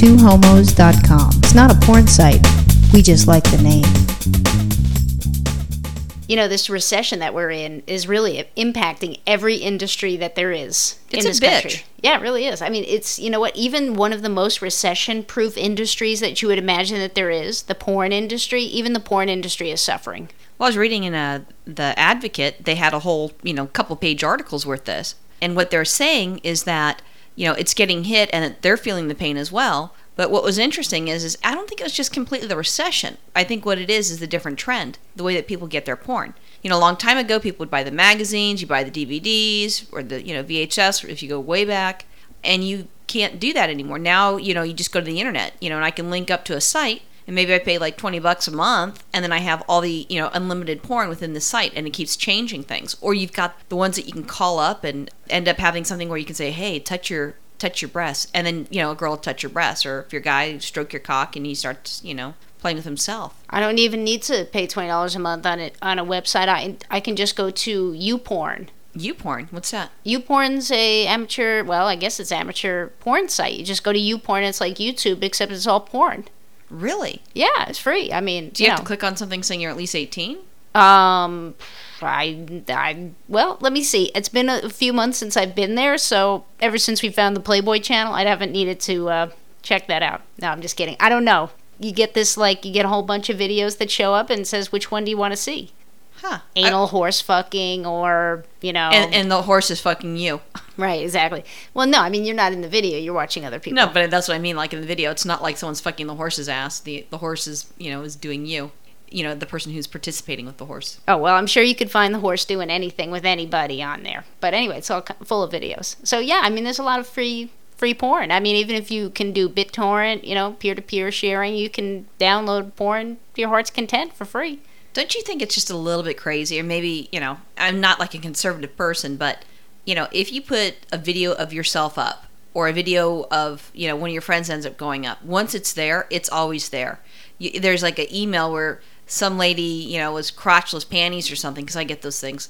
twohomos.com. It's not a porn site. We just like the name. You know, this recession that we're in is really impacting every industry that there is It's in a this bitch. country. Yeah, it really is. I mean, it's, you know what, even one of the most recession proof industries that you would imagine that there is, the porn industry, even the porn industry is suffering. Well, I was reading in a, the Advocate, they had a whole, you know, couple page articles worth this. And what they're saying is that, you know, it's getting hit and they're feeling the pain as well. But what was interesting is, is I don't think it was just completely the recession. I think what it is is the different trend, the way that people get their porn. You know, a long time ago, people would buy the magazines, you buy the DVDs or the, you know, VHS, if you go way back, and you can't do that anymore. Now, you know, you just go to the internet, you know, and I can link up to a site and maybe I pay like 20 bucks a month and then I have all the, you know, unlimited porn within the site and it keeps changing things. Or you've got the ones that you can call up and end up having something where you can say, "Hey, touch your touch your breast." And then, you know, a girl will touch your breast or if your guy stroke your cock and he starts, you know, playing with himself. I don't even need to pay twenty dollars a month on it on a website. I I can just go to YouPorn. You porn, what's that? YouPorn's a amateur. Well, I guess it's amateur porn site. You just go to YouPorn. It's like YouTube, except it's all porn. Really? Yeah, it's free. I mean, Do you, have know. to click on something saying you're at least 18? Um, I, I, well, let me see. It's been a few months since I've been there, so ever since we found the Playboy channel, I haven't needed to uh, check that out. No, I'm just kidding. I don't know. You get this, like, you get a whole bunch of videos that show up and says which one do you want to see? Huh. Anal horse fucking, or, you know. And, and the horse is fucking you. right, exactly. Well, no, I mean, you're not in the video, you're watching other people. No, but that's what I mean. Like in the video, it's not like someone's fucking the horse's ass. The the horse is, you know, is doing you. You know, the person who's participating with the horse. Oh, well, I'm sure you could find the horse doing anything with anybody on there. But anyway, it's all full of videos. So, yeah, I mean, there's a lot of free free porn. I mean, even if you can do BitTorrent, you know, peer-to-peer sharing, you can download porn to your heart's content for free. Don't you think it's just a little bit crazy? Or maybe, you know, I'm not like a conservative person, but, you know, if you put a video of yourself up or a video of, you know, one of your friends ends up going up, once it's there, it's always there. You, there's like an email where some lady, you know, was crotchless panties or something, because I get those things.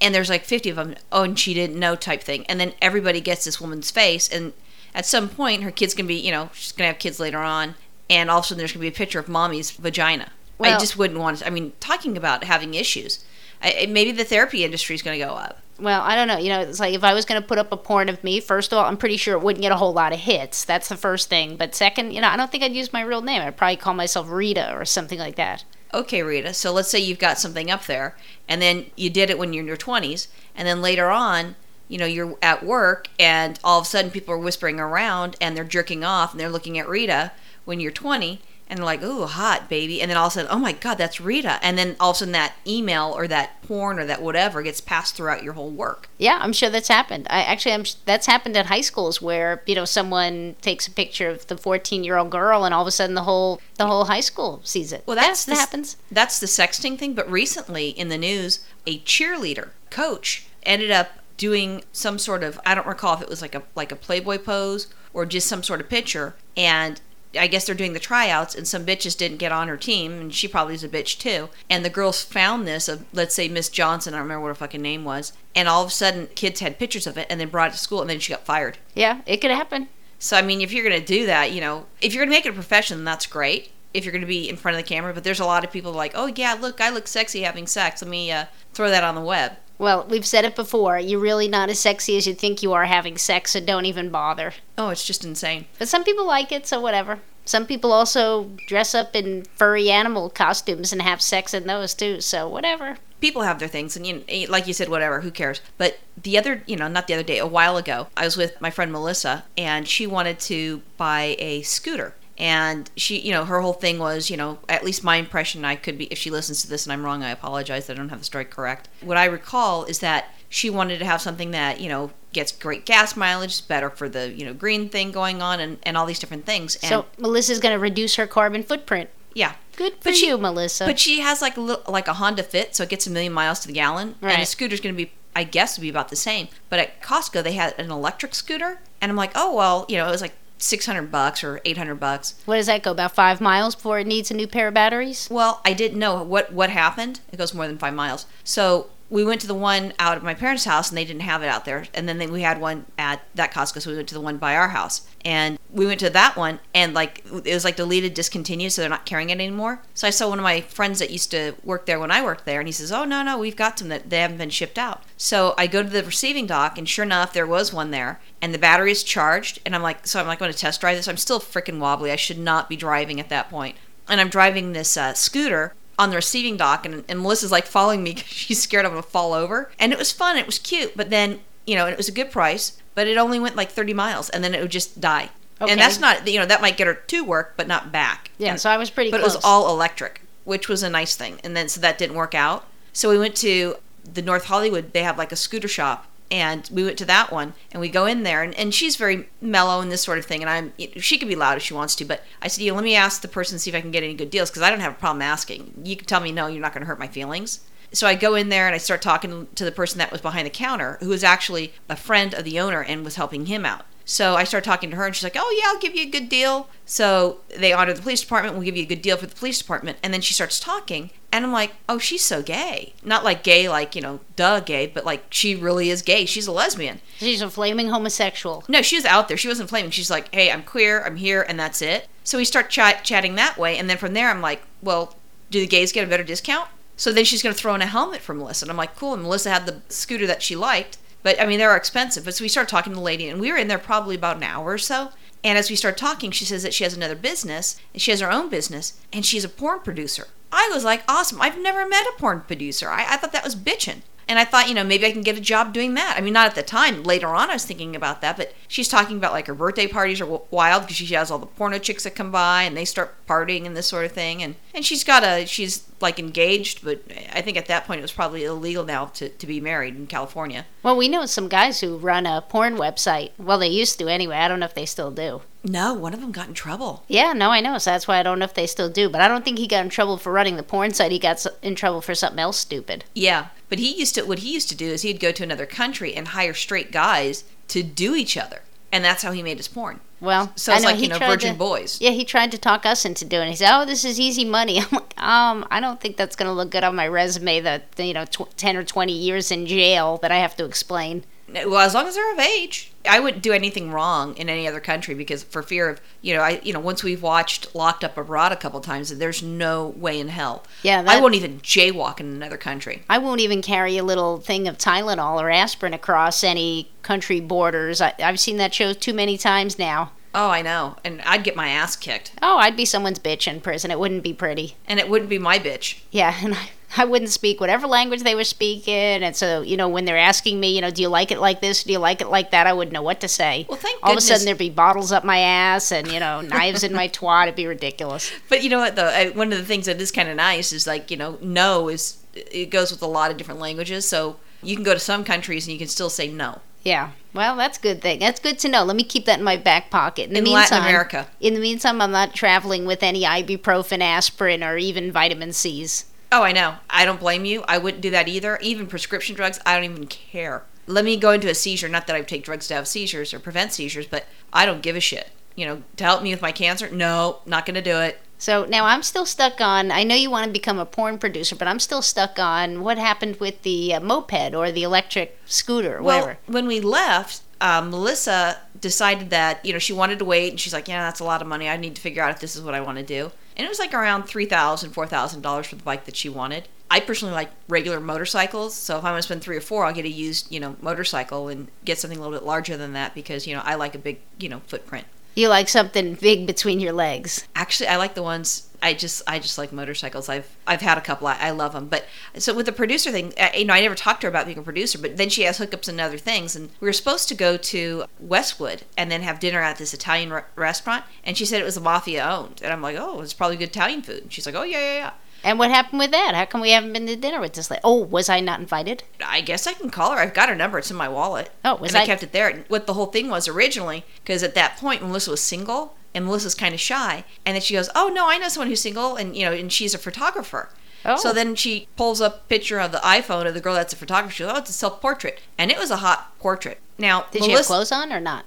And there's like 50 of them. Oh, and she didn't know type thing. And then everybody gets this woman's face. And at some point, her kid's to be, you know, she's to have kids later on. And all of a sudden, there's to be a picture of mommy's vagina. I just wouldn't want to. I mean, talking about having issues, I, I- maybe the therapy industry is going to go up. Well, I don't know. You know, it's like if I was going to put up a porn of me, first of all, I'm pretty sure it wouldn't get a whole lot of hits. That's the first thing. But second, you know, I don't think I'd use my real name. I'd probably call myself Rita or something like that. Okay, Rita. So let's say you've got something up there, and then you did it when you're in your 20s, and then later on, you know, you're at work, and all of a sudden people are whispering around, and they're jerking off, and they're looking at Rita when you're 20, and they're like, "Ooh, hot baby," and then all of a sudden, "Oh my God, that's Rita," and then all of a sudden that email or that porn or that whatever gets passed throughout your whole work. Yeah, I'm sure that's happened. I actually, I'm that's happened at high schools where you know someone takes a picture of the 14 year old girl, and all of a sudden the whole the whole high school sees it. Well, that's that the- happens. That's the sexting thing. But recently in the news, a cheerleader coach ended up doing some sort of I don't recall if it was like a like a Playboy pose or just some sort of picture, and I guess they're doing the tryouts, and some bitches didn't get on her team, and she probably is a bitch too. And the girls found this of let's say Miss Johnson, I don't remember what her fucking name was, and all of a sudden kids had pictures of it, and then brought it to school, and then she got fired. Yeah, it could happen. So I mean, if you're gonna do that, you know, if you're gonna make it a profession, that's great. If you're gonna be in front of the camera, but there's a lot of people like, oh yeah, look, I look sexy having sex. Let me uh, throw that on the web. Well, we've said it before. You're really not as sexy as you think you are having sex, so don't even bother. Oh, it's just insane. But some people like it, so whatever. Some people also dress up in furry animal costumes and have sex in those too, so whatever. People have their things, and you know, eh, like you said, whatever, who cares? But the other, you know, not the other day, a while ago, I was with my friend Melissa, and she wanted to buy a scooter. And she, you know, her whole thing was, you know, at least my impression, I could be, if she listens to this and I'm wrong, I apologize. I don't have the story correct. What I recall is that she wanted to have something that, you know, gets great gas mileage, better for the, you know, green thing going on and, and all these different things. And so Melissa's going to reduce her carbon footprint. yeah. Good for But she- you, Melissa. But she has like a little, like a Honda Fit, so it gets a million miles to the gallon. right. And a scooter's going to be, I guess, would be about the same. But at Costco, they had an electric scooter, and I'm like, oh well, you know, it was like 600 bucks or 800 bucks. what does that go about five miles before it needs a new pair of batteries? Well, I didn't know what what happened. It goes more than five miles. So we went to the one out at my parents' house and they didn't have it out there. And then they, we had one at that Costco, so we went to the one by our house. And we went to that one and like it was like deleted, discontinued, so they're not carrying it anymore. So I saw one of my friends that used to work there when I worked there, and he says, "Oh no, no, we've got some that they haven't been shipped out." So I go to the receiving dock, and sure enough, there was one there, and the battery is charged. And I'm like, so I'm like going to test drive this. I'm still freaking wobbly. I should not be driving at that point. And I'm driving this uh, scooter on the receiving dock, and, and Melissa's like following me because she's scared I'm gonna fall over. And it was fun. It was cute, but then you know, it was a good price, but it only went like 30 miles, and then it would just die. Okay. And that's not, you know, that might get her to work, but not back. Yeah, And- so I was pretty but close. it was all electric, which was a nice thing. And then so that didn't work out. So we went to the North Hollywood. They have like a scooter shop, and we went to that one. And we go in there, and, and she's very mellow and this sort of thing. And I'm she could be loud if she wants to, but I said, yeah, let me ask the person see if I can get any good deals because I don't have a problem asking. You can tell me no, you're not going to hurt my feelings. So I go in there and I start talking to the person that was behind the counter, who was actually a friend of the owner and was helping him out. So I start talking to her, and she's like, "Oh yeah, I'll give you a good deal." So they honor the police department. We'll give you a good deal for the police department. And then she starts talking, and I'm like, "Oh, she's so gay. Not like gay, like you know, duh, gay, but like she really is gay. She's a lesbian." She's a flaming homosexual. No, she was out there. She wasn't flaming. She's like, "Hey, I'm queer. I'm here, and that's it." So we start chat chatting that way, and then from there, I'm like, "Well, do the gays get a better discount?" So then she's going to throw in a helmet for Melissa, and I'm like, "Cool." And Melissa had the scooter that she liked, but I mean, they're expensive. But so we started talking to the lady, and we were in there probably about an hour or so. And as we start talking, she says that she has another business, and she has her own business, and she's a porn producer. I was like, awesome. I've never met a porn producer. I, I thought that was bitching. And I thought, you know, maybe I can get a job doing that. I mean, not at the time. Later on, I was thinking about that. But she's talking about like her birthday parties are wild because she has all the porno chicks that come by and they start partying and this sort of thing. And and she's got a she's like engaged, but I think at that point it was probably illegal now to, to be married in California. Well, we know some guys who run a porn website. Well, they used to anyway. I don't know if they still do. No, one of them got in trouble. Yeah, no, I know. So that's why I don't know if they still do. But I don't think he got in trouble for running the porn site. He got in trouble for something else stupid. Yeah, but he used to what he used to do is he'd go to another country and hire straight guys to do each other, and that's how he made his porn. Well, So it's like you know virgin to- boys. Yeah, he tried to talk us into doing. it. He said, "Oh, this is easy money." I'm like, um, I don't think that's going to look good on my resume. That you know, tw- ten or twenty years in jail that I have to explain. Well, as long as they're of age, I wouldn't do anything wrong in any other country because for fear of you know I you know once we've watched Locked Up Abroad a couple times, there's no way in hell. Yeah, I won't even jaywalk in another country. I won't even carry a little thing of Tylenol or aspirin across any country borders. I, I've seen that show too many times now. Oh, I know, and I'd get my ass kicked, Oh, I'd be someone's bitch in prison. It wouldn't be pretty. and it wouldn't be my bitch. Yeah, and I, I wouldn't speak whatever language they were speaking. And so, you know, when they're asking me, you know, do you like it like this? Do you like it like that? I wouldn't know what to say. Well, thank All of a sudden, there'd be bottles up my ass and, you know, knives in my twat. It'd be ridiculous. But you know what though? I, one of the things that is kind of nice is like you know, no is it goes with a lot of different languages, so you can go to some countries and you can still say no. Yeah. Well, that's a good thing. That's good to know. Let me keep that in my back pocket. In, the In meantime, Latin America. In the meantime, I'm not traveling with any ibuprofen, aspirin, or even vitamin C's. Oh, I know. I don't blame you. I wouldn't do that either. Even prescription drugs, I don't even care. Let me go into a seizure. Not that I take drugs to have seizures or prevent seizures, but I don't give a shit. You know, to help me with my cancer? No, not going to do it. So now I'm still stuck on. I know you want to become a porn producer, but I'm still stuck on what happened with the uh, moped or the electric scooter, or Well, whatever. when we left, um, Melissa decided that you know she wanted to wait, and she's like, "Yeah, that's a lot of money. I need to figure out if this is what I want to do." And it was like around three thousand, four thousand dollars for the bike that she wanted. I personally like regular motorcycles, so if I'm gonna spend three or four, I'll get a used, you know, motorcycle and get something a little bit larger than that because you know I like a big, you know, footprint. You like something big between your legs. Actually, I like the ones. I just, I just like motorcycles. I've, I've had a couple. I, I love them. But so with the producer thing, I, you know, I never talked to her about being a producer. But then she has hookups and other things. And we were supposed to go to Westwood and then have dinner at this Italian re- restaurant. And she said it was mafia owned. And I'm like, oh, it's probably good Italian food. And she's like, oh yeah, yeah, yeah. And what happened with that? How come we haven't been to dinner with this lady? Oh, was I not invited? I guess I can call her. I've got her number. It's in my wallet. Oh, was and I I- kept it there. And What the whole thing was originally, because at that point Melissa was single and Melissa's kind of shy, and then she goes, "Oh no, I know someone who's single, and you know, and she's a photographer." Oh. So then she pulls up a picture of the iPhone of the girl that's a photographer. She goes, "Oh, it's a self portrait," and it was a hot portrait. Now, Did she have clothes on or not?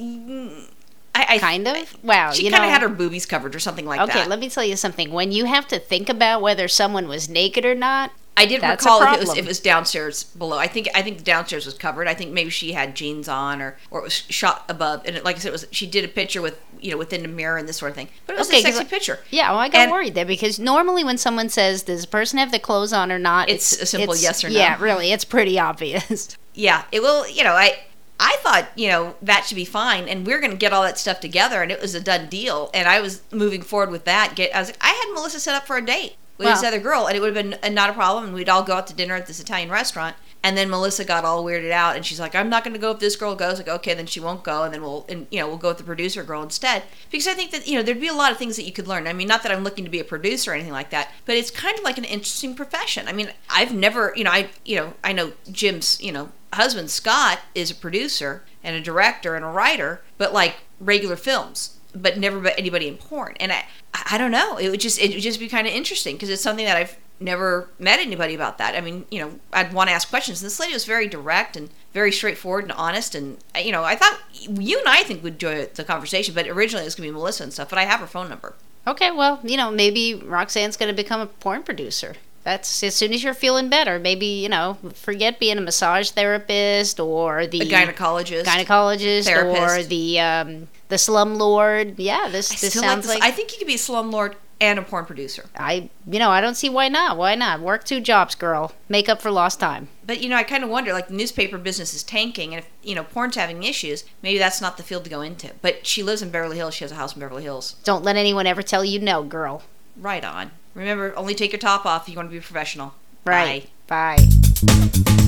Mm, I, I Kind of. Wow. She kind of had her boobies covered or something like okay, that. Okay, let me tell you something. When you have to think about whether someone was naked or not, I did That's recall if it was if it was downstairs below. I think I think the downstairs was covered. I think maybe she had jeans on or or it was shot above. And it, like I said, it was she did a picture with you know within the mirror and this sort of thing. But it was Okay, a sexy picture. Yeah, well, I got And- worried there because normally when someone says, "Does the person have the clothes on or not?" It's a simple it's- yes or no. Yeah, really, it's pretty obvious. Yeah, it will. You know, I I thought you know that should be fine, and we're going to get all that stuff together, and it was a done deal. And I was moving forward with that. Get I was like, I had Melissa set up for a date with this other girl, and it would have been not a problem, and we'd all go out to dinner at this Italian restaurant. And then Melissa got all weirded out, and she's like, "I'm not going to go if this girl goes." Like, okay, then she won't go, and then we'll, and you know, we'll go with the producer girl instead. Because I think that you know there'd be a lot of things that you could learn. I mean, not that I'm looking to be a producer or anything like that, but it's kind of like an interesting profession. I mean, I've never, you know, I, you know, I know Jim's, you know, husband Scott is a producer and a director and a writer, but like regular films, but never but anybody in porn. And I, I don't know. It would just, it would just be kind of interesting because it's something that I've never met anybody about that. I mean, you know, I'd want to ask questions. And This lady was very direct and very straightforward and honest. And you know, I thought you and I think would enjoy the conversation, but originally it was gonna be Melissa and stuff. But I have her phone number. Okay, well, you know, maybe Roxanne's going to become a porn producer. That's as soon as you're feeling better. Maybe you know, forget being a massage therapist or the A gynecologist. gynecologist or the um, the slum lord. Yeah, this I this still like sounds this. like I think you could be a slumlord and a porn producer. I you know I don't see why not. Why not work two jobs, girl? Make up for lost time. But you know, I kind of wonder, like the newspaper business is tanking, and if you know porn's having issues, maybe that's not the field to go into. But she lives in Beverly Hills. She has a house in Beverly Hills. Don't let anyone ever tell you no, girl. Right on. Remember, only take your top off if you want to be professional. Right. Bye. Bye.